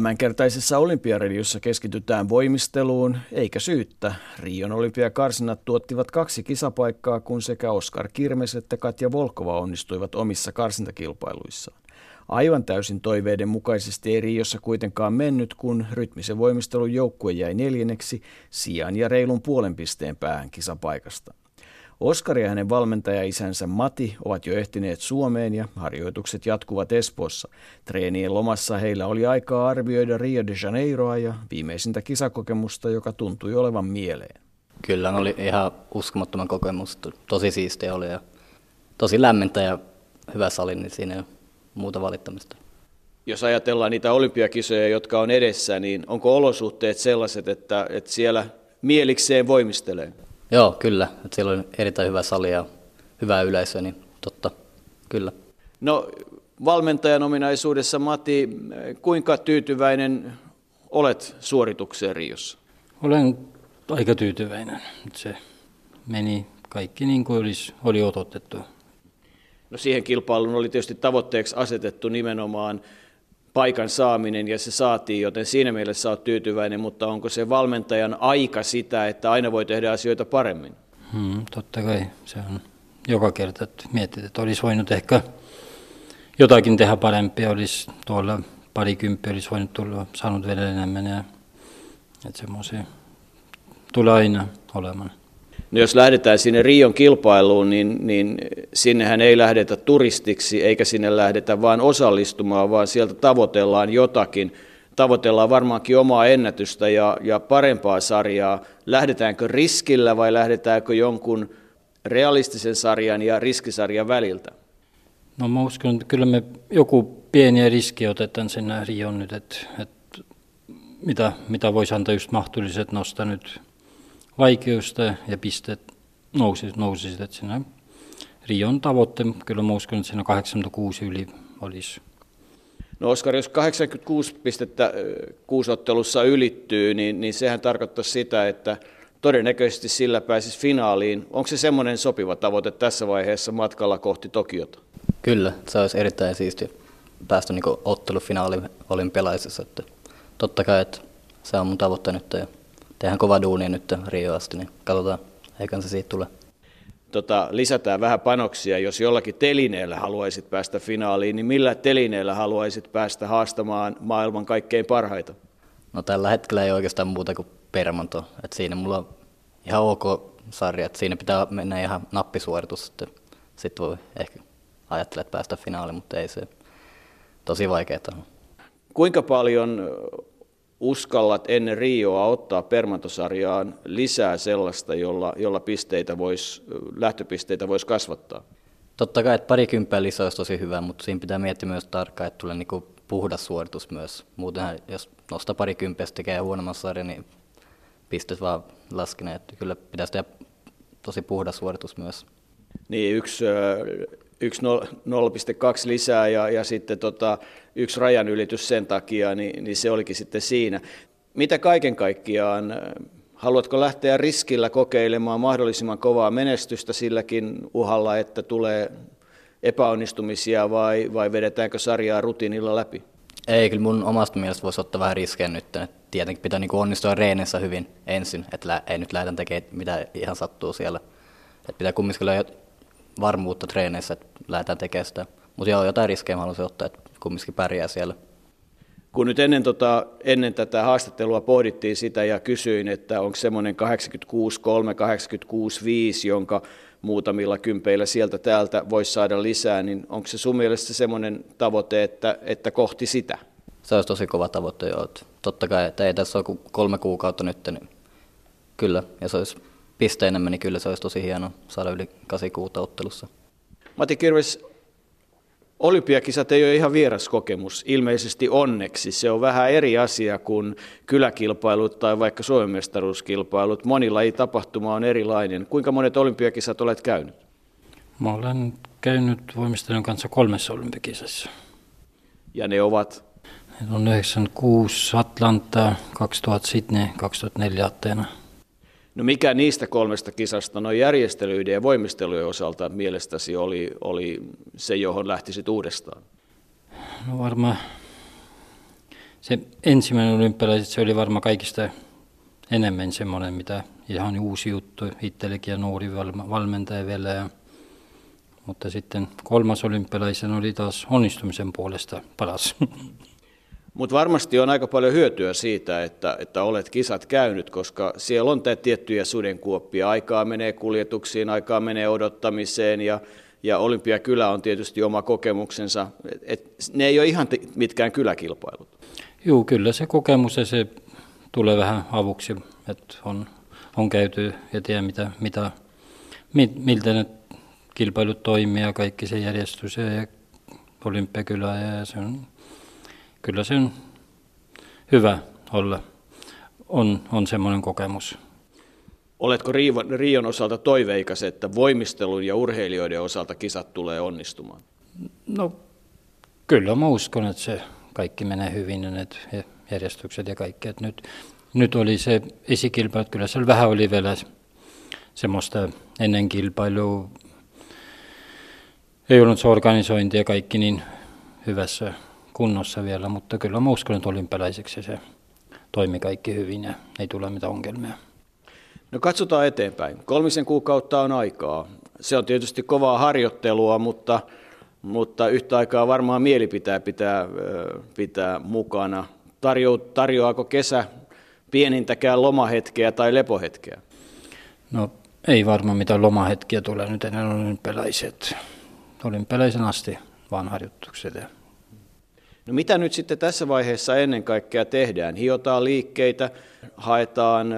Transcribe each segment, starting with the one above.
Tämänkertaisessa olympiaradiossa keskitytään voimisteluun, eikä syyttä. Rion olympiakarsinat tuottivat kaksi kisapaikkaa, kun sekä Oskar Kirmes että Katja Volkova onnistuivat omissa karsintakilpailuissaan. Aivan täysin toiveiden mukaisesti ei Riossa kuitenkaan mennyt, kun rytmisen voimistelun joukkue jäi neljänneksi sijaan ja reilun puolen pisteen päähän kisapaikasta. Oskari ja hänen valmentajaisänsä Mati ovat jo ehtineet Suomeen ja harjoitukset jatkuvat Espoossa. Treenien lomassa heillä oli aikaa arvioida Rio de Janeiroa ja viimeisintä kisakokemusta, joka tuntui olevan mieleen. Kyllä, oli ihan uskomattoman kokemus. Tosi siistiä oli ja tosi lämmintä ja hyvä sali, niin siinä ei ole muuta valittamista. Jos ajatellaan niitä olympiakisoja, jotka on edessä, niin onko olosuhteet sellaiset, että, että siellä mielikseen voimistelee? Joo, kyllä. Että siellä on erittäin hyvä sali ja hyvää yleisöä, niin totta, kyllä. No valmentajan ominaisuudessa, Mati, kuinka tyytyväinen olet suoritukseen Riossa? Olen aika tyytyväinen. Se meni kaikki niin kuin olisi, oli odotettu. No siihen kilpailuun oli tietysti tavoitteeksi asetettu nimenomaan paikan saaminen ja se saatiin, joten siinä mielessä olet tyytyväinen, mutta onko se valmentajan aika sitä, että aina voi tehdä asioita paremmin? Hmm, totta kai se on joka kerta, että mietit, että olisi voinut ehkä jotakin tehdä parempia, olisi tuolla parikymppi olisi voinut tulla, saanut vielä enemmän ja että semmoisia tulee aina olemaan. No jos lähdetään sinne Rion kilpailuun, niin, niin sinnehän ei lähdetä turistiksi eikä sinne lähdetä vain osallistumaan, vaan sieltä tavoitellaan jotakin. Tavoitellaan varmaankin omaa ennätystä ja, ja parempaa sarjaa. Lähdetäänkö riskillä vai lähdetäänkö jonkun realistisen sarjan ja riskisarjan väliltä? No mä uskon, että kyllä me joku pieni riski otetaan sinne Rion nyt, että, että mitä, mitä voisi antaa just mahdolliset nostaa nyt vaikeusta ja pisteet nousi, nousi että siinä Rion tavoitte, kyllä mä uskon, että siinä 86 yli olisi. No Oskar, jos 86 pistettä kuusottelussa ylittyy, niin, niin sehän tarkoittaa sitä, että todennäköisesti sillä pääsisi finaaliin. Onko se semmoinen sopiva tavoite tässä vaiheessa matkalla kohti Tokiota? Kyllä, se olisi erittäin siisti päästä niin ottelufinaaliin olympialaisissa. Että totta kai, että se on mun tavoite nyt. Ja tehdään kova duuni nyt Rio asti, niin katsotaan, eikä se siitä tule. Tota, lisätään vähän panoksia. Jos jollakin telineellä haluaisit päästä finaaliin, niin millä telineellä haluaisit päästä haastamaan maailman kaikkein parhaita? No tällä hetkellä ei oikeastaan muuta kuin Permanto. Et siinä mulla on ihan ok sarja, että siinä pitää mennä ihan nappisuoritus, sitten sit voi ehkä ajatella, että päästä finaaliin, mutta ei se tosi vaikeaa. Kuinka paljon uskallat ennen Rioa ottaa permantosarjaan lisää sellaista, jolla, jolla pisteitä vois, lähtöpisteitä voisi kasvattaa? Totta kai, että parikymppää lisää olisi tosi hyvä, mutta siinä pitää miettiä myös tarkkaan, että tulee niinku puhdas suoritus myös. Muutenhan, jos nostaa parikymppiä ja tekee huonomman sarjan, niin pistet vaan laskeneet. Kyllä pitäisi tehdä tosi puhdas suoritus myös. Niin, yksi yksi 0,2 lisää ja, ja sitten tota, yksi rajan ylitys sen takia, niin, niin se olikin sitten siinä. Mitä kaiken kaikkiaan, haluatko lähteä riskillä kokeilemaan mahdollisimman kovaa menestystä silläkin uhalla, että tulee epäonnistumisia vai, vai vedetäänkö sarjaa rutiinilla läpi? Ei, kyllä mun omasta mielestä voisi ottaa vähän riskejä nyt. Tietenkin pitää niin onnistua reenissä hyvin ensin, että ei nyt lähdetä tekemään mitä ihan sattuu siellä. Että pitää kumminkin varmuutta treeneissä, että lähdetään tekemään sitä. Mutta joo, jotain riskejä mä haluaisin ottaa, että kumminkin pärjää siellä. Kun nyt ennen, tota, ennen tätä haastattelua pohdittiin sitä ja kysyin, että onko semmoinen 86-3, 86-5, jonka muutamilla kympeillä sieltä täältä voisi saada lisää, niin onko se sun mielestä semmoinen tavoite, että, että kohti sitä? Se olisi tosi kova tavoite, joo. Totta kai, että ei tässä ole kolme kuukautta nyt, niin kyllä, ja se olisi piste enemmän, niin kyllä se olisi tosi hieno saada yli 86 ottelussa. Mati Kirves, olympiakisat ei ole ihan vieras kokemus, ilmeisesti onneksi. Se on vähän eri asia kuin kyläkilpailut tai vaikka Suomen mestaruuskilpailut. Monilla ei tapahtuma on erilainen. Kuinka monet olympiakisat olet käynyt? Mä olen käynyt voimistelun kanssa kolmessa olympiakisassa. Ja ne ovat? Ne on 96 Atlanta, 2000 Sydney, 2004 Ateena. No mikä niistä kolmesta kisasta noin järjestelyiden ja voimistelujen osalta mielestäsi oli, oli se, johon lähtisit uudestaan? No varmaan se ensimmäinen olympialaiset, se oli varmaan kaikista enemmän semmoinen, mitä ihan uusi juttu itsellekin ja nuori valmentaja vielä. Ja, mutta sitten kolmas olympialaisen oli taas onnistumisen puolesta paras. Mutta varmasti on aika paljon hyötyä siitä, että, että olet kisat käynyt, koska siellä on tiettyjä sudenkuoppia. Aikaa menee kuljetuksiin, aikaa menee odottamiseen ja, ja Olympiakylä on tietysti oma kokemuksensa. Et, et, ne ei ole ihan mitkään kyläkilpailut. Joo, kyllä se kokemus ja se tulee vähän avuksi, että on, on käyty ja tiedä mitä, mitä, miltä ne kilpailut toimii ja kaikki se järjestys ja olympiakylä ja se on kyllä se on hyvä olla. On, on semmoinen kokemus. Oletko Rion osalta toiveikas, että voimistelun ja urheilijoiden osalta kisat tulee onnistumaan? No kyllä mä uskon, että se kaikki menee hyvin ja ne järjestykset ja kaikki. Että nyt, nyt oli se esikilpailu, kyllä se vähän oli vielä semmoista ennen kilpailua. Ei ollut se organisointi ja kaikki niin hyvässä kunnossa vielä, mutta kyllä mä uskon, että olympialaiseksi se toimi kaikki hyvin ja ei tule mitään ongelmia. No katsotaan eteenpäin. Kolmisen kuukautta on aikaa. Se on tietysti kovaa harjoittelua, mutta, mutta yhtä aikaa varmaan mieli pitää pitää, pitää mukana. Tarjo, tarjoaako kesä pienintäkään lomahetkeä tai lepohetkeä? No ei varmaan mitään lomahetkiä tule nyt ennen olympialaiset. Olympialaisen asti vaan harjoitukset ja No mitä nyt sitten tässä vaiheessa ennen kaikkea tehdään? Hiotaan liikkeitä, haetaan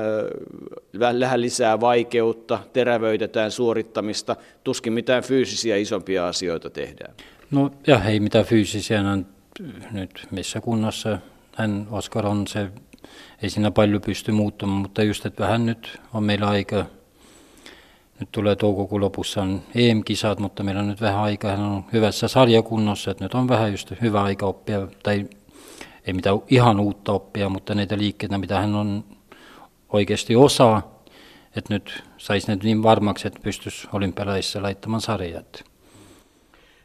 vähän lisää vaikeutta, terävöitetään suorittamista, tuskin mitään fyysisiä isompia asioita tehdään. No ja ei mitään fyysisiä, no, nyt missä kunnossa hän Oskar on se, ei siinä paljon pysty muuttumaan, mutta just, että vähän nyt on meillä aika nyt tulee toukokuun lopussa on EM-kisat, mutta meillä on nyt vähän aikaa, hän on hyvässä sarjakunnossa, että nyt on vähän just hyvä aika oppia, tai ei mitään ihan uutta oppia, mutta näitä liikkeitä, mitä hän on oikeasti osaa, että nyt saisi ne niin varmaksi, että pystyisi olympialaisissa laittamaan sarjat.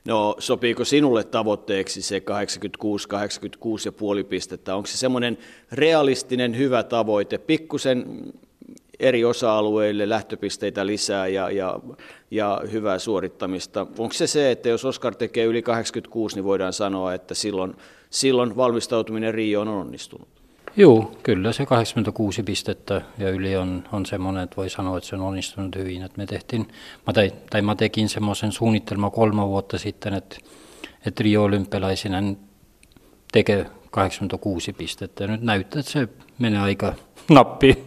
No sopiiko sinulle tavoitteeksi se 86, 86 ja puoli pistettä? Onko se semmoinen realistinen hyvä tavoite, pikkusen eri osa-alueille lähtöpisteitä lisää ja, ja, ja hyvää suorittamista. Onko se se, että jos Oskar tekee yli 86, niin voidaan sanoa, että silloin, silloin valmistautuminen Rio on onnistunut? Joo, kyllä se 86 pistettä ja yli on, on semmoinen, että voi sanoa, että se on onnistunut hyvin. Että me tehtiin, mä tai, tai mä tekin semmoisen suunnitelman kolme vuotta sitten, että, että Rio olympialaisina tekee 86 pistettä. Ja nyt näyttää, että se menee aika nappi.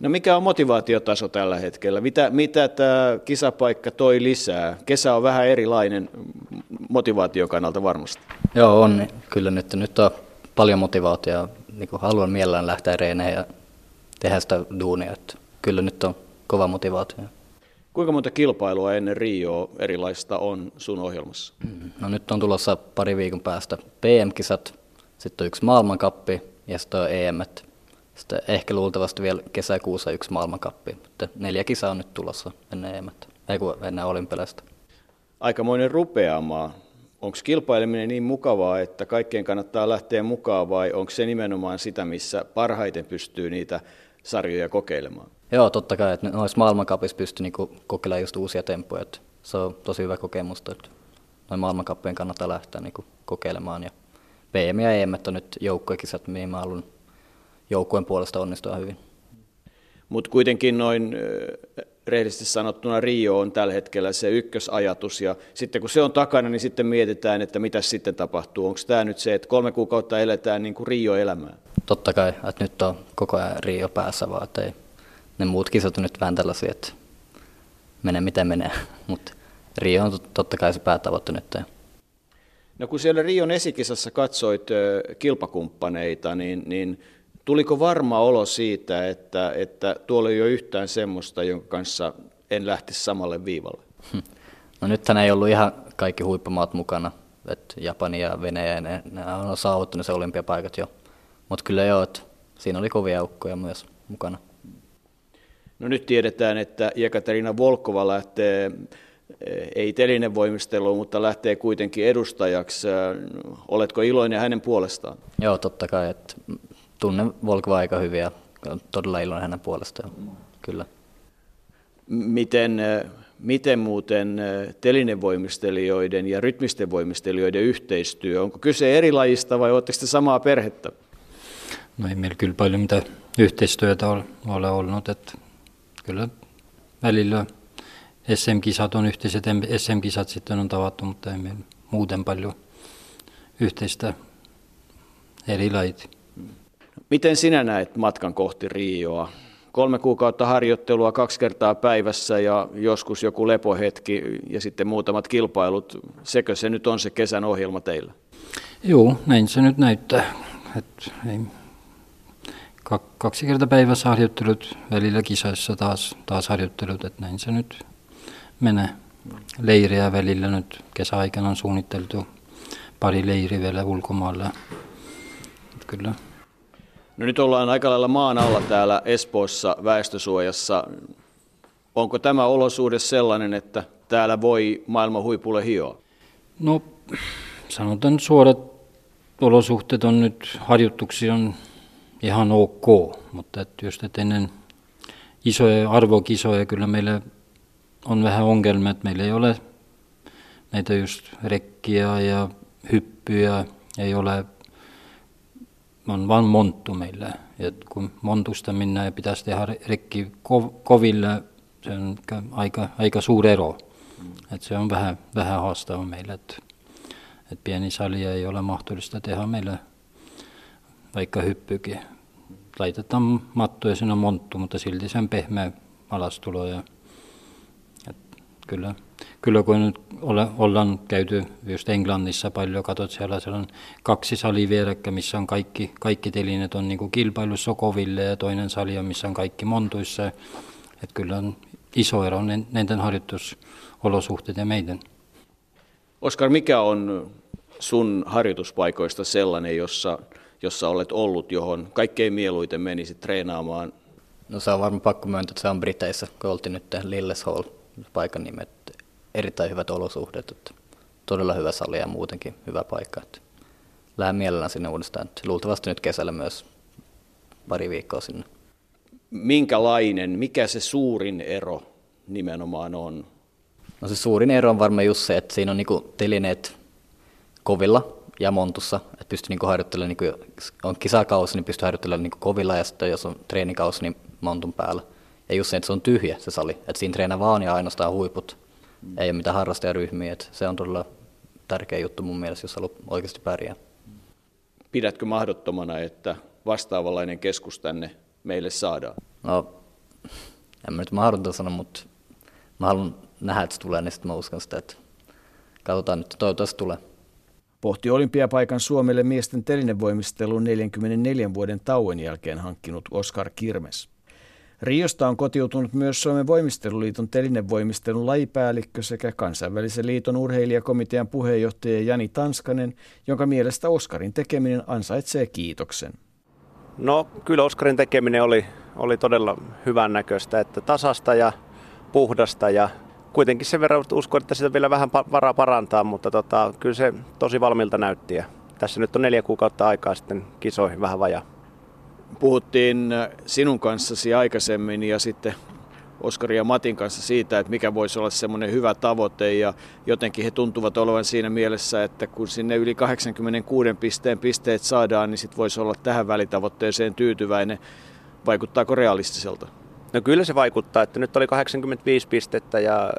No mikä on motivaatiotaso tällä hetkellä? Mitä, mitä tämä kisapaikka toi lisää? Kesä on vähän erilainen motivaation kannalta varmasti. Joo, on kyllä nyt. Nyt on paljon motivaatiota. Niin haluan mielellään lähteä reeneen ja tehdä sitä duunia. Että kyllä nyt on kova motivaatio. Kuinka monta kilpailua ennen Rio erilaista on sun ohjelmassa? No nyt on tulossa pari viikon päästä PM-kisat, sitten on yksi maailmankappi ja sitten on EM. Sitten ehkä luultavasti vielä kesäkuussa yksi maailmankappi, mutta neljä kisaa on nyt tulossa ennen EMät, ei kun ennen olympialaista. Aikamoinen rupeamaa. Onko kilpaileminen niin mukavaa, että kaikkien kannattaa lähteä mukaan vai onko se nimenomaan sitä, missä parhaiten pystyy niitä sarjoja kokeilemaan? Joo, totta kai, että noissa maailmankapissa pystyy niinku kokeilemaan just uusia temppuja. Että se on tosi hyvä kokemus, että noin maailmankappien kannattaa lähteä niinku kokeilemaan. Ja PM ja EM on nyt joukkuekisat, mihin mä haluan joukkueen puolesta onnistua hyvin. Mutta kuitenkin noin rehellisesti sanottuna Rio on tällä hetkellä se ykkösajatus ja sitten kun se on takana, niin sitten mietitään, että mitä sitten tapahtuu. Onko tämä nyt se, että kolme kuukautta eletään niin kuin Rio-elämää? Totta kai, että nyt on koko ajan Rio päässä vaan, että ei, ne muut kisat on nyt vähän tällaisia, että menee miten menee, mutta Rio on totta kai se päätavoite nyt. No kun siellä Rion esikisassa katsoit kilpakumppaneita, niin, niin Tuliko varma olo siitä, että, että tuolla ei ole yhtään semmoista, jonka kanssa en lähtisi samalle viivalle? No nythän ei ollut ihan kaikki huippumaat mukana. että Japani ja Venäjä, ne, ne on saavuttanut se olympiapaikat jo. Mutta kyllä joo, että siinä oli kovia aukkoja myös mukana. No nyt tiedetään, että Jekaterina Volkova lähtee ei telinevoimisteluun, mutta lähtee kuitenkin edustajaksi. Oletko iloinen hänen puolestaan? Joo, totta kai. Että tunnen Volkova aika hyvin ja todella iloinen hänen puolestaan. Kyllä. Miten, miten muuten telinevoimistelijoiden ja rytmisten voimistelijoiden yhteistyö? Onko kyse eri lajista vai oletteko samaa perhettä? No ei meillä kyllä paljon mitä yhteistyötä ole ollut, että kyllä välillä SM-kisat on yhteiset, SM-kisat sitten on tavattu, mutta ei meillä muuten paljon yhteistä eri lajit. Miten sinä näet matkan kohti Rioa? Kolme kuukautta harjoittelua kaksi kertaa päivässä ja joskus joku lepohetki ja sitten muutamat kilpailut. Sekö se nyt on se kesän ohjelma teillä? Joo, näin se nyt näyttää. Et ei, kaksi kertaa päivässä harjoittelut, välillä kisoissa taas, taas harjoittelut, että näin se nyt menee. Leiriä välillä nyt kesäaikana on suunniteltu pari leiri vielä ulkomailla. Kyllä. No nyt ollaan aika lailla maan alla täällä Espoossa väestösuojassa. Onko tämä olosuhde sellainen, että täällä voi maailman huipulle hioa? No sanotaan suorat olosuhteet on nyt, harjoituksia on ihan ok, mutta että just että ennen isoja arvokisoja kyllä meillä on vähän ongelmia, että meillä ei ole näitä just rekkiä ja hyppyjä, ei ole, on vain monttu meillä. Ja kun montusta mennään ja pitäisi tehdä rekki koville, se on aika, aika suuri ero. Et se on vähän, vähän haastava meillä, että et pieni sali ei ole mahdollista tehdä meillä vaikka hyppykin. Laitetaan matto ja siinä on monttu, mutta silti sen pehmeä alastulo. Ja, et kyllä, kyllä kun nyt ole, ollaan käyty just Englannissa paljon, katsot siellä, siellä on kaksi salia vierekkä, missä on kaikki, kaikki telineet on niin kilpailussa koville ja toinen sali on, missä on kaikki montuissa. Että kyllä on iso ero näiden harjoitusolosuhteet ja meidän. Oskar, mikä on sun harjoituspaikoista sellainen, jossa, jossa olet ollut, johon kaikkein mieluiten menisit treenaamaan? No se on varmaan pakko myöntää, että se on Briteissä, kun oltiin nyt Lilleshall paikan nimet. Erittäin hyvät olosuhteet, että todella hyvä sali ja muutenkin hyvä paikka. Että lähden mielellään sinne uudestaan. Että luultavasti nyt kesällä myös pari viikkoa sinne. Minkälainen, mikä se suurin ero nimenomaan on? No se suurin ero on varmaan just se, että siinä on niinku telineet kovilla ja montussa, että pystyy niinku harjoittelemaan, niinku, on kisakausi, niin pystyy harjoittelemaan niinku kovilla ja sitten jos on treenikausi, niin montun päällä. Ja just se, että se on tyhjä se sali, että siinä treenaa vaan ja ainoastaan huiput, mm. ei ole mitään harrastajaryhmiä, että se on todella tärkeä juttu mun mielestä, jos haluaa oikeasti pärjää. Pidätkö mahdottomana, että vastaavanlainen keskus tänne meille saadaan? No, en mä nyt mahdotonta sanoa, mutta mä haluan nähdä, että se tulee, niin sitten mä uskon sitä, että katsotaan nyt, toivottavasti tulee pohti olympiapaikan Suomelle miesten telinevoimistelun 44 vuoden tauon jälkeen hankkinut Oskar Kirmes. Riosta on kotiutunut myös Suomen voimisteluliiton telinevoimistelun lajipäällikkö sekä kansainvälisen liiton urheilijakomitean puheenjohtaja Jani Tanskanen, jonka mielestä Oskarin tekeminen ansaitsee kiitoksen. No kyllä Oskarin tekeminen oli, oli todella hyvän näköistä, että tasasta ja puhdasta ja kuitenkin sen verran uskon, että sitä vielä vähän varaa parantaa, mutta tota, kyllä se tosi valmilta näytti. Ja tässä nyt on neljä kuukautta aikaa sitten kisoihin vähän vajaa. Puhuttiin äh, sinun kanssasi aikaisemmin ja sitten Oskari ja Matin kanssa siitä, että mikä voisi olla semmoinen hyvä tavoite ja jotenkin he tuntuvat olevan siinä mielessä, että kun sinne yli 86 pisteen pisteet saadaan, niin sitten voisi olla tähän välitavoitteeseen tyytyväinen. Vaikuttaako realistiselta? No kyllä se vaikuttaa, että nyt oli 85 pistettä ja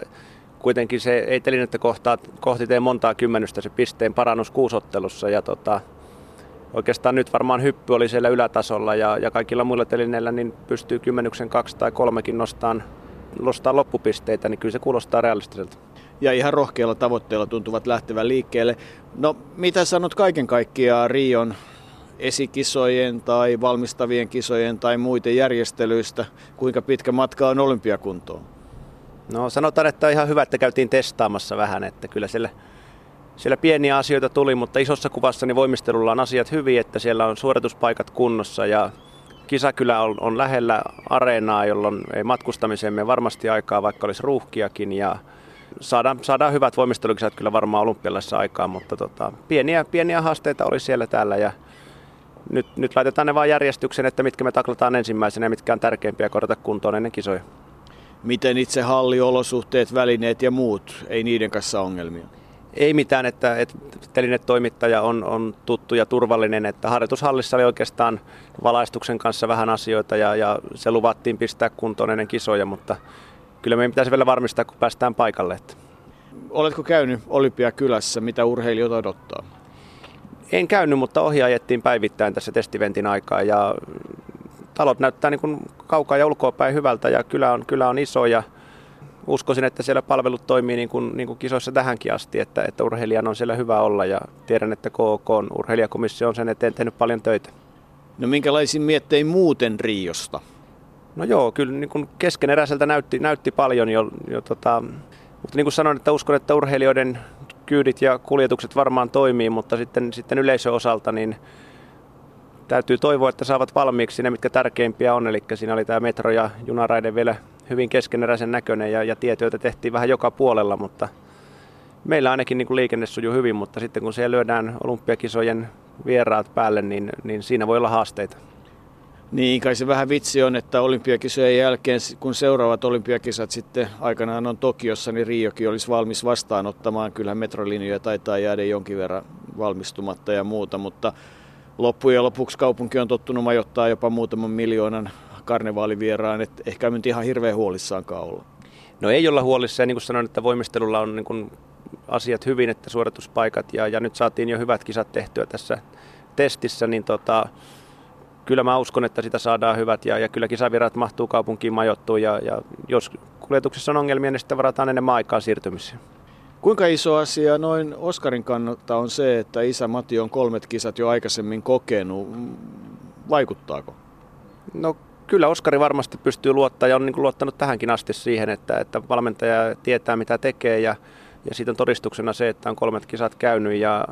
kuitenkin se ei telinettä kohtaa, kohti tee montaa kymmenystä se pisteen parannus kuusottelussa ja tota, oikeastaan nyt varmaan hyppy oli siellä ylätasolla ja, ja kaikilla muilla telineillä niin pystyy kymmenyksen kaksi tai kolmekin nostamaan, nostaa loppupisteitä, niin kyllä se kuulostaa realistiselta. Ja ihan rohkeilla tavoitteilla tuntuvat lähtevän liikkeelle. No mitä sanot kaiken kaikkiaan Rion esikisojen tai valmistavien kisojen tai muiden järjestelyistä, kuinka pitkä matka on olympiakuntoon? No sanotaan, että on ihan hyvä, että käytiin testaamassa vähän, että kyllä siellä, siellä pieniä asioita tuli, mutta isossa kuvassa niin voimistelulla on asiat hyvin, että siellä on suorituspaikat kunnossa ja kisakylä on, on lähellä areenaa, jolloin ei matkustamiseen mene varmasti aikaa, vaikka olisi ruuhkiakin ja saadaan, saadaan hyvät voimistelukisat kyllä varmaan olympialaisessa aikaan, mutta tota, pieniä, pieniä haasteita oli siellä täällä ja nyt, nyt laitetaan ne vaan järjestyksen, että mitkä me taklataan ensimmäisenä ja mitkä on tärkeimpiä korjata kuntoon ennen kisoja. Miten itse halliolosuhteet, välineet ja muut, ei niiden kanssa ongelmia? Ei mitään, että, että telinetoimittaja on, on tuttu ja turvallinen, että harjoitushallissa oli oikeastaan valaistuksen kanssa vähän asioita ja, ja se luvattiin pistää kuntoon ennen kisoja, mutta kyllä meidän pitäisi vielä varmistaa, kun päästään paikalle. Että. Oletko käynyt Olympiakylässä, mitä urheilijoita odottaa? En käynyt, mutta ohi ajettiin päivittäin tässä testiventin aikaa ja talot näyttää niin kuin kaukaa ja ulkoa päin hyvältä ja kylä on, kylä on iso ja uskoisin, että siellä palvelut toimii niin kuin, niin kuin kisoissa tähänkin asti, että, että urheilijan on siellä hyvä olla ja tiedän, että KK on urheilijakomissio on sen eteen tehnyt paljon töitä. No minkälaisin miettein muuten Riosta? No joo, kyllä niin kuin keskeneräiseltä näytti, näytti paljon jo, jo tota, mutta niin kuin sanoin, että uskon, että urheilijoiden kyydit ja kuljetukset varmaan toimii, mutta sitten, sitten yleisön osalta niin täytyy toivoa, että saavat valmiiksi ne, mitkä tärkeimpiä on. Eli siinä oli tämä metro- ja junaraide vielä hyvin keskeneräisen näköinen ja, ja tietyötä tehtiin vähän joka puolella, mutta meillä ainakin niin kuin liikenne sujuu hyvin, mutta sitten kun siellä lyödään olympiakisojen vieraat päälle, niin, niin siinä voi olla haasteita. Niin, kai se vähän vitsi on, että olympiakisojen jälkeen, kun seuraavat olympiakisat sitten aikanaan on Tokiossa, niin Riokin olisi valmis vastaanottamaan. Kyllähän metrolinjoja taitaa jäädä jonkin verran valmistumatta ja muuta, mutta loppujen lopuksi kaupunki on tottunut majoittaa jopa muutaman miljoonan karnevaalivieraan, että ehkä nyt ihan hirveän huolissaankaan olla. No ei olla huolissaan, niin kuin sanoin, että voimistelulla on niin kuin asiat hyvin, että suorituspaikat ja, ja nyt saatiin jo hyvät kisat tehtyä tässä testissä, niin tota, kyllä mä uskon, että sitä saadaan hyvät ja, ja kyllä kisavirat mahtuu kaupunkiin majoittuu ja, ja jos kuljetuksessa on ongelmia, niin sitten varataan enemmän aikaa siirtymisiä. Kuinka iso asia noin Oskarin kannalta on se, että isä Mati on kolmet kisat jo aikaisemmin kokenut? Vaikuttaako? No kyllä Oskari varmasti pystyy luottaa ja on niin kuin luottanut tähänkin asti siihen, että, että valmentaja tietää mitä tekee ja, ja siitä on todistuksena se, että on kolmet kisat käynyt ja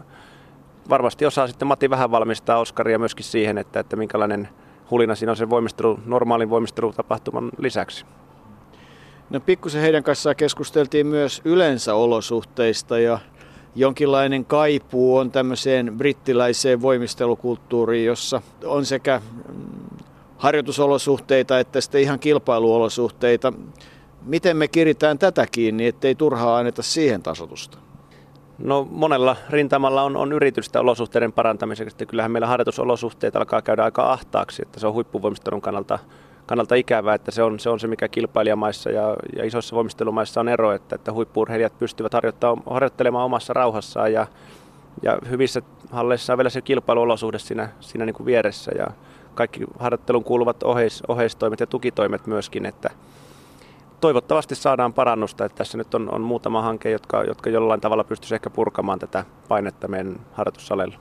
varmasti osaa sitten Matti vähän valmistaa Oskaria myöskin siihen, että, että minkälainen hulina siinä on sen voimistelu, normaalin voimistelutapahtuman lisäksi. No pikkusen heidän kanssaan keskusteltiin myös yleensä olosuhteista ja jonkinlainen kaipuu on tämmöiseen brittiläiseen voimistelukulttuuriin, jossa on sekä harjoitusolosuhteita että sitten ihan kilpailuolosuhteita. Miten me kiritään tätä kiinni, ettei turhaa anneta siihen tasotusta? No monella rintamalla on, on yritystä olosuhteiden parantamiseksi. Kyllähän meillä harjoitusolosuhteet alkaa käydä aika ahtaaksi, että se on huippuvoimistelun kannalta, kannalta ikävää, että se on, se on se, mikä kilpailijamaissa ja, ja isoissa voimistelumaissa on ero, että, että huippuurheilijat pystyvät harjoittelemaan omassa rauhassaan ja, ja hyvissä halleissa on vielä se kilpailuolosuhde siinä, siinä niin kuin vieressä ja kaikki harjoittelun kuuluvat oheis, oheistoimet ja tukitoimet myöskin, että toivottavasti saadaan parannusta, että tässä nyt on, on muutama hanke, jotka, jotka jollain tavalla pystyisi ehkä purkamaan tätä painetta meidän harjoitussaleilla.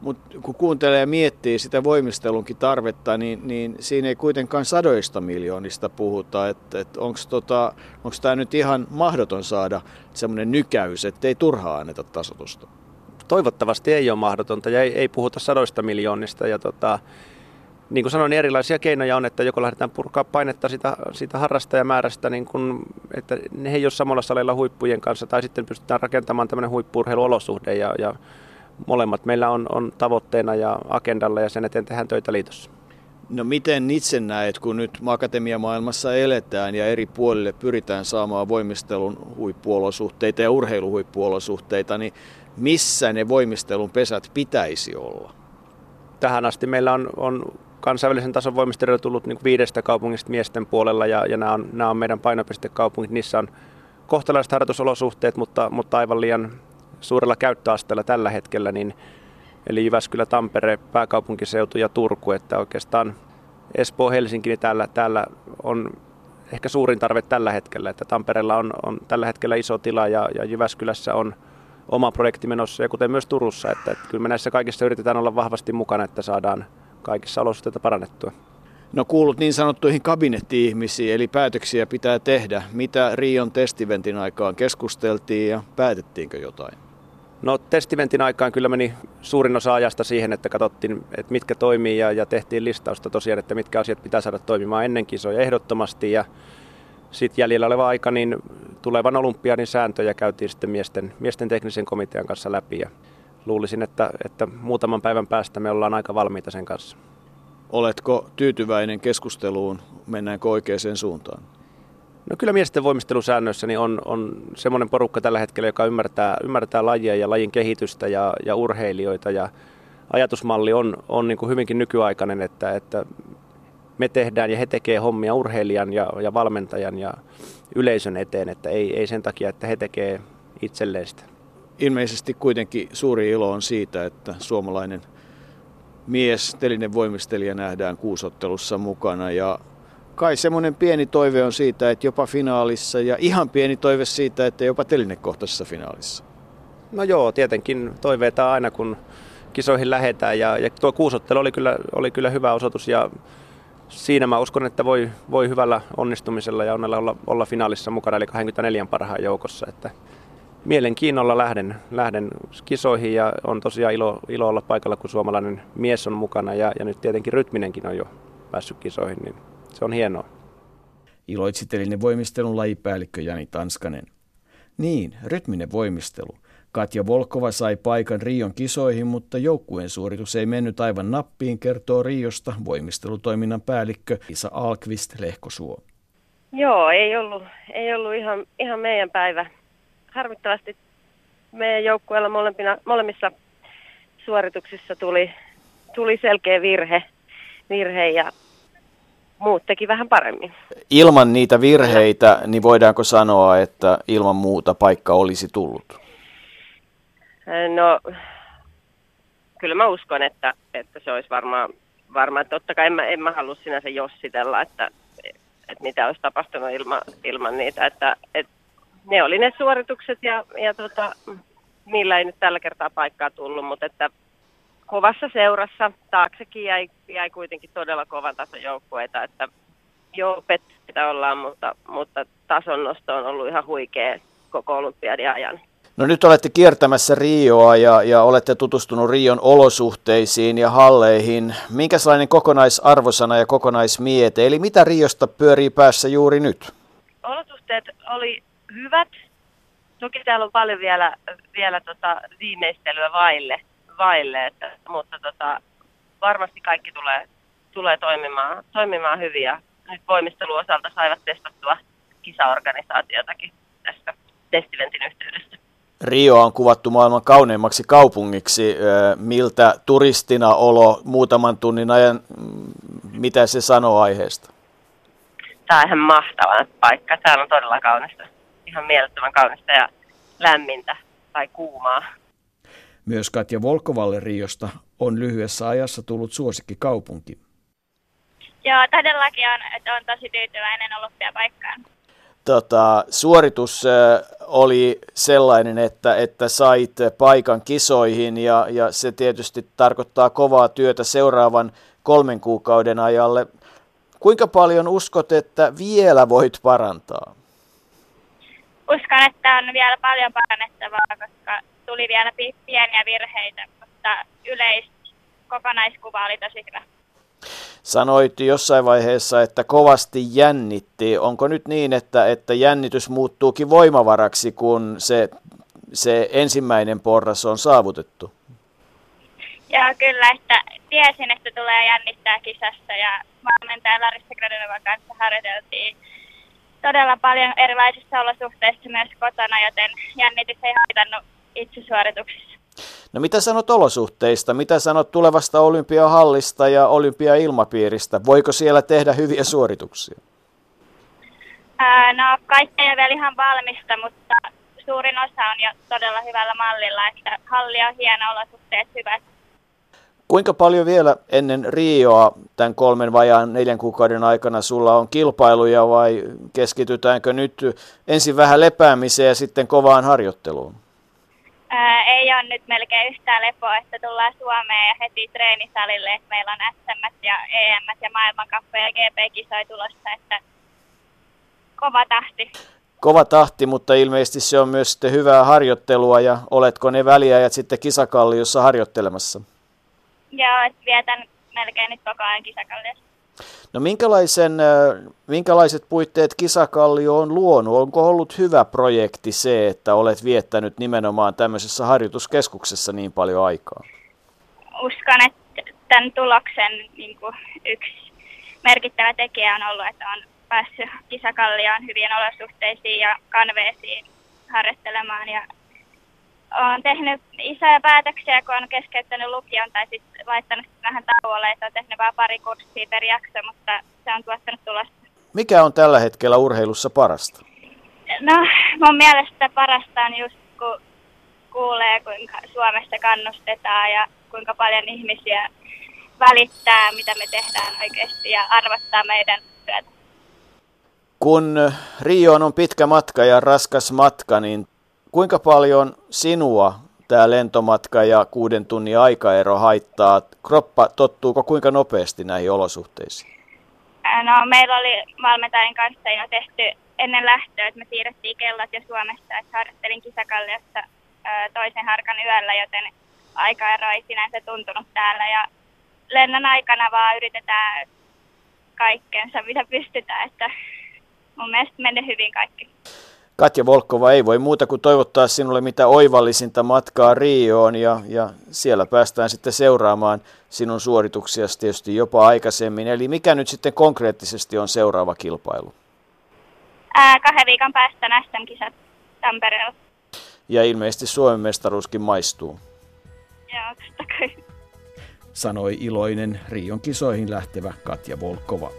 Mutta kun kuuntelee ja miettii sitä voimistelunkin tarvetta, niin, niin siinä ei kuitenkaan sadoista miljoonista puhuta. Että et onko tota, tämä nyt ihan mahdoton saada semmoinen nykäys, että ei turhaa anneta tasotusta? Toivottavasti ei ole mahdotonta ja ei, ei puhuta sadoista miljoonista. Ja tota, niin kuin sanoin, niin erilaisia keinoja on, että joko lähdetään purkaa painetta sitä, sitä harrastajamäärästä, niin kun, että ne ei ole samalla salilla huippujen kanssa, tai sitten pystytään rakentamaan tämmöinen huippurheiluolosuhde, ja, ja molemmat meillä on, on tavoitteena ja agendalla, ja sen eteen tehdään töitä liitossa. No miten itse näet, kun nyt akatemiamaailmassa eletään ja eri puolille pyritään saamaan voimistelun huippuolosuhteita ja urheiluhuippuolosuhteita, niin missä ne voimistelun pesät pitäisi olla? Tähän asti meillä on, on kansainvälisen tason voimistelijoilla tullut niin viidestä kaupungista miesten puolella ja, ja nämä, on, nämä on meidän painopistekaupungit. Niissä on kohtalaiset harjoitusolosuhteet, mutta, mutta aivan liian suurella käyttöasteella tällä hetkellä, niin, eli Jyväskylä, Tampere, pääkaupunkiseutu ja Turku, että oikeastaan Espoo, Helsinki, niin täällä, täällä on ehkä suurin tarve tällä hetkellä, että Tampereella on, on tällä hetkellä iso tila ja, ja Jyväskylässä on oma projekti menossa ja kuten myös Turussa, että, että kyllä me näissä kaikissa yritetään olla vahvasti mukana, että saadaan kaikissa olosuhteita parannettua. No kuulut niin sanottuihin kabinetti-ihmisiin, eli päätöksiä pitää tehdä. Mitä Rion testiventin aikaan keskusteltiin ja päätettiinkö jotain? No testiventin aikaan kyllä meni suurin osa ajasta siihen, että katsottiin, että mitkä toimii ja, ja tehtiin listausta tosiaan, että mitkä asiat pitää saada toimimaan ennen kisoja ehdottomasti. Ja sitten jäljellä oleva aika, niin tulevan olympiadin sääntöjä käytiin sitten miesten, miesten teknisen komitean kanssa läpi ja luulisin, että, että muutaman päivän päästä me ollaan aika valmiita sen kanssa. Oletko tyytyväinen keskusteluun? Mennäänkö oikeaan suuntaan? No kyllä miesten voimistelusäännöissä niin on, on semmoinen porukka tällä hetkellä, joka ymmärtää, ymmärtää lajia ja lajin kehitystä ja, ja urheilijoita ja ajatusmalli on, on niin kuin hyvinkin nykyaikainen, että, että me tehdään ja he tekee hommia urheilijan ja, ja valmentajan ja yleisön eteen, että ei, ei sen takia, että he tekee itselleen sitä. Ilmeisesti kuitenkin suuri ilo on siitä, että suomalainen mies, telinen voimistelija nähdään kuusottelussa mukana ja kai semmoinen pieni toive on siitä, että jopa finaalissa ja ihan pieni toive siitä, että jopa telinekohtaisessa finaalissa. No joo, tietenkin toiveita aina kun kisoihin lähetään ja, ja tuo kuusottelu oli kyllä, oli kyllä hyvä osoitus ja siinä mä uskon, että voi, voi hyvällä onnistumisella ja onnella olla, olla finaalissa mukana, eli 24 parhaan joukossa. Että mielenkiinnolla lähden, lähden kisoihin ja on tosiaan ilo, ilo olla paikalla, kun suomalainen mies on mukana ja, ja nyt tietenkin Rytminenkin on jo päässyt kisoihin, niin se on hienoa. Iloitsitelinen voimistelun lajipäällikkö Jani Tanskanen. Niin, rytminen voimistelu. Katja Volkova sai paikan Rion kisoihin, mutta joukkueen suoritus ei mennyt aivan nappiin, kertoo Riosta voimistelutoiminnan päällikkö Isa Alkvist Lehkosuo. Joo, ei ollut, ei ollut ihan, ihan meidän päivä. Harmittavasti meidän joukkueella molempina, molemmissa suorituksissa tuli, tuli selkeä virhe, virhe ja muut teki vähän paremmin. Ilman niitä virheitä, niin voidaanko sanoa, että ilman muuta paikka olisi tullut? No, kyllä mä uskon, että, että se olisi varmaan, varma, että totta kai en mä, en mä halua sinänsä jossitella, että, että mitä olisi tapahtunut ilman, ilman niitä, että, että ne oli ne suoritukset ja, ja tota, niillä ei nyt tällä kertaa paikkaa tullut, mutta että kovassa seurassa taaksekin jäi, jäi kuitenkin todella kovan tason joukkueita, että joo, pettyitä ollaan, mutta, mutta tason nosto on ollut ihan huikea koko olympiadin ajan. No nyt olette kiertämässä Rioa ja, ja olette tutustunut Rion olosuhteisiin ja halleihin. Minkälainen kokonaisarvosana ja kokonaismiete, eli mitä Riosta pyörii päässä juuri nyt? Olosuhteet oli hyvät. Toki täällä on paljon vielä, vielä tota viimeistelyä vaille, vaille että, mutta tota, varmasti kaikki tulee, tulee toimimaan, toimimaan hyvin. Ja nyt voimisteluosalta saivat testattua kisaorganisaatiotakin tässä testiventin yhteydessä. Rio on kuvattu maailman kauneimmaksi kaupungiksi. Miltä turistina olo muutaman tunnin ajan, mm, mitä se sanoo aiheesta? Tämä on ihan mahtava paikka. Täällä on todella kaunista. Ihan mielettömän kaunista ja lämmintä tai kuumaa. Myös Katja Volkovalle Riosta on lyhyessä ajassa tullut suosikki kaupunki. Joo, todellakin on, että on tosi tyytyväinen olympiapaikkaan tota, suoritus oli sellainen, että, että sait paikan kisoihin ja, ja se tietysti tarkoittaa kovaa työtä seuraavan kolmen kuukauden ajalle. Kuinka paljon uskot, että vielä voit parantaa? Uskon, että on vielä paljon parannettavaa, koska tuli vielä pieniä virheitä, mutta yleis kokonaiskuva oli tosi hyvä. Sanoit jossain vaiheessa, että kovasti jännitti. Onko nyt niin, että, että jännitys muuttuukin voimavaraksi, kun se, se ensimmäinen porras on saavutettu? Joo, kyllä, että tiesin, että tulee jännittää kisassa ja valmentaja Larissa Gradenovan kanssa harjoiteltiin todella paljon erilaisissa olosuhteissa myös kotona, joten jännitys ei haitannut itsesuorituksissa. No mitä sanot olosuhteista? Mitä sanot tulevasta olympiahallista ja olympiailmapiiristä? Voiko siellä tehdä hyviä suorituksia? Ää, no kaikki ei ole vielä ihan valmista, mutta suurin osa on jo todella hyvällä mallilla, että halli on hieno, olosuhteet hyvät. Kuinka paljon vielä ennen Rioa tämän kolmen vajaan neljän kuukauden aikana sulla on kilpailuja vai keskitytäänkö nyt ensin vähän lepäämiseen ja sitten kovaan harjoitteluun? Ää, ei ole nyt melkein yhtään lepoa, että tullaan Suomeen ja heti treenisalille, että meillä on SM ja EM ja maailmankappa ja GP-kisoja tulossa, että kova tahti. Kova tahti, mutta ilmeisesti se on myös sitten hyvää harjoittelua ja oletko ne väliajat sitten kisakalliossa harjoittelemassa? Joo, että vietän melkein nyt koko ajan kisakalliossa. No minkälaisen, minkälaiset puitteet Kisakallio on luonut? Onko ollut hyvä projekti se, että olet viettänyt nimenomaan tämmöisessä harjoituskeskuksessa niin paljon aikaa? Uskon, että tämän tuloksen niin kuin yksi merkittävä tekijä on ollut, että on päässyt Kisakallioon hyvien olosuhteisiin ja kanveesiin harjoittelemaan ja olen tehnyt isoja päätöksiä, kun olen keskeyttänyt lukion tai sitten laittanut vähän tauolle, että olen tehnyt vain pari kurssia per jakso, mutta se on tuottanut tulosta. Mikä on tällä hetkellä urheilussa parasta? No, mun mielestä parasta on just kun kuulee, kuinka Suomessa kannustetaan ja kuinka paljon ihmisiä välittää, mitä me tehdään oikeasti ja arvostaa meidän työtä. Kun Rio on pitkä matka ja raskas matka, niin kuinka paljon sinua tämä lentomatka ja kuuden tunnin aikaero haittaa? Kroppa tottuuko kuinka nopeasti näihin olosuhteisiin? No, meillä oli valmentajien kanssa jo tehty ennen lähtöä, että me siirrettiin kellot jo Suomessa, että harjoittelin kisakalliossa toisen harkan yöllä, joten aikaero ei sinänsä tuntunut täällä. Ja lennon aikana vaan yritetään kaikkeensa, mitä pystytään, että mun mielestä menee hyvin kaikki. Katja Volkova ei voi muuta kuin toivottaa sinulle mitä oivallisinta matkaa Rioon ja, ja siellä päästään sitten seuraamaan sinun suorituksia tietysti jopa aikaisemmin. Eli mikä nyt sitten konkreettisesti on seuraava kilpailu? Ää, kahden viikon päästä SM-kisat Tampereella. Ja ilmeisesti Suomen mestaruuskin maistuu. Joo, totta kai. Sanoi iloinen Rion kisoihin lähtevä Katja Volkova.